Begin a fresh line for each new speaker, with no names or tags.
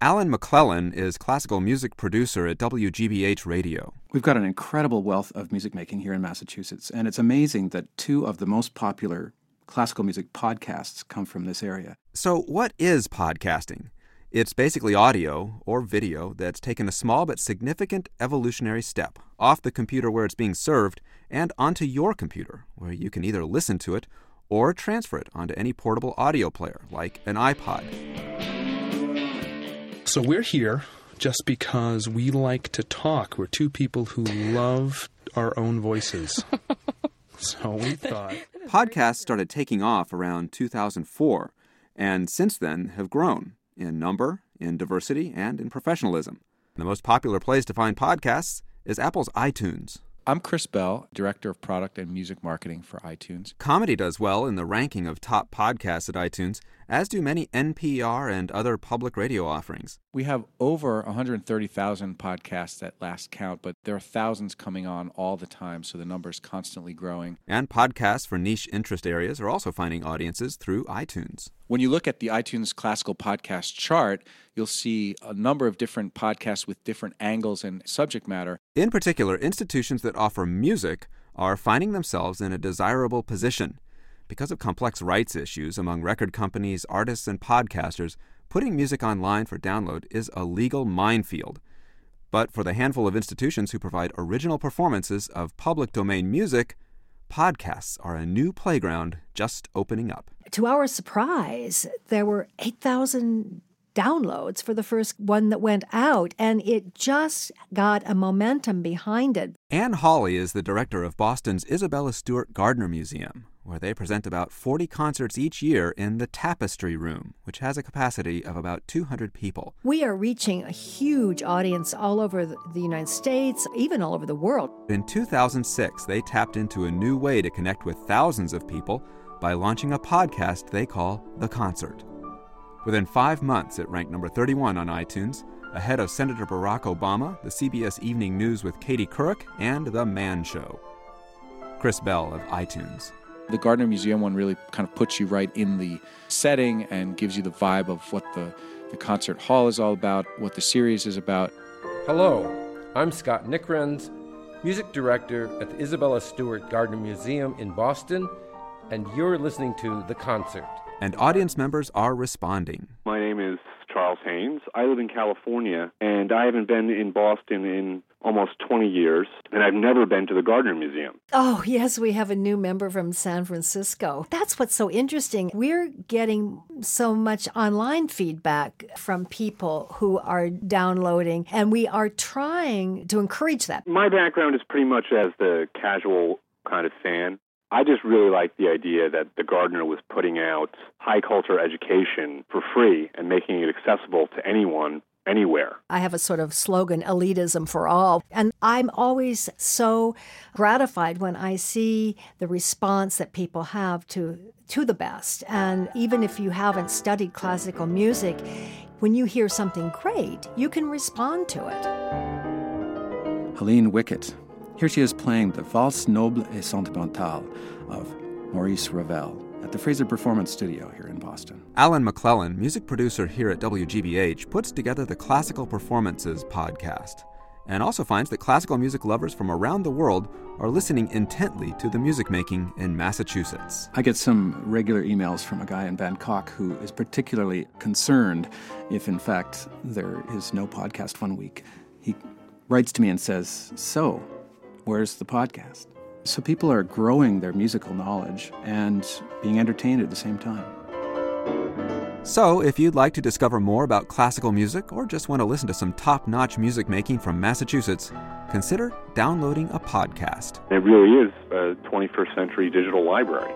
Alan McClellan is classical music producer at WGBH Radio.
We've got an incredible wealth of music making here in Massachusetts, and it's amazing that two of the most popular classical music podcasts come from this area.
So, what is podcasting? It's basically audio or video that's taken a small but significant evolutionary step off the computer where it's being served and onto your computer, where you can either listen to it or transfer it onto any portable audio player like an iPod.
So we're here just because we like to talk. We're two people who love our own voices. so we thought.
Podcasts started taking off around 2004, and since then have grown in number, in diversity, and in professionalism. The most popular place to find podcasts is Apple's iTunes.
I'm Chris Bell, Director of Product and Music Marketing for iTunes.
Comedy does well in the ranking of top podcasts at iTunes, as do many NPR and other public radio offerings.
We have over 130,000 podcasts at last count, but there are thousands coming on all the time, so the number is constantly growing.
And podcasts for niche interest areas are also finding audiences through iTunes.
When you look at the iTunes classical podcast chart, you'll see a number of different podcasts with different angles and subject matter.
In particular, institutions that offer music are finding themselves in a desirable position. Because of complex rights issues among record companies, artists, and podcasters, putting music online for download is a legal minefield. But for the handful of institutions who provide original performances of public domain music, podcasts are a new playground just opening up.
To our surprise, there were 8,000 downloads for the first one that went out, and it just got a momentum behind it.
Anne Hawley is the director of Boston's Isabella Stewart Gardner Museum, where they present about 40 concerts each year in the Tapestry Room, which has a capacity of about 200 people.
We are reaching a huge audience all over the United States, even all over the world.
In 2006, they tapped into a new way to connect with thousands of people by launching a podcast they call The Concert. Within five months, it ranked number 31 on iTunes, ahead of Senator Barack Obama, the CBS Evening News with Katie Couric, and The Man Show. Chris Bell of iTunes.
The Gardner Museum one really kind of puts you right in the setting and gives you the vibe of what the, the concert hall is all about, what the series is about.
Hello, I'm Scott Nickrenz, music director at the Isabella Stewart Gardner Museum in Boston, and you're listening to The Concert.
And audience members are responding.
My name is Charles Haynes. I live in California, and I haven't been in Boston in almost 20 years, and I've never been to the Gardner Museum.
Oh, yes, we have a new member from San Francisco. That's what's so interesting. We're getting so much online feedback from people who are downloading, and we are trying to encourage that.
My background is pretty much as the casual kind of fan. I just really like the idea that the Gardner was putting out high culture education for free and making it accessible to anyone anywhere.
I have a sort of slogan, elitism for all. And I'm always so gratified when I see the response that people have to, to the best. And even if you haven't studied classical music, when you hear something great, you can respond to it.
Helene Wickett here she is playing the Valse Noble et Sentimentale of Maurice Ravel at the Fraser Performance Studio here in Boston.
Alan McClellan, music producer here at WGBH, puts together the Classical Performances podcast and also finds that classical music lovers from around the world are listening intently to the music making in Massachusetts.
I get some regular emails from a guy in Bangkok who is particularly concerned if, in fact, there is no podcast one week. He writes to me and says, So, Where's the podcast? So people are growing their musical knowledge and being entertained at the same time.
So, if you'd like to discover more about classical music or just want to listen to some top notch music making from Massachusetts, consider downloading a podcast.
It really is a 21st century digital library.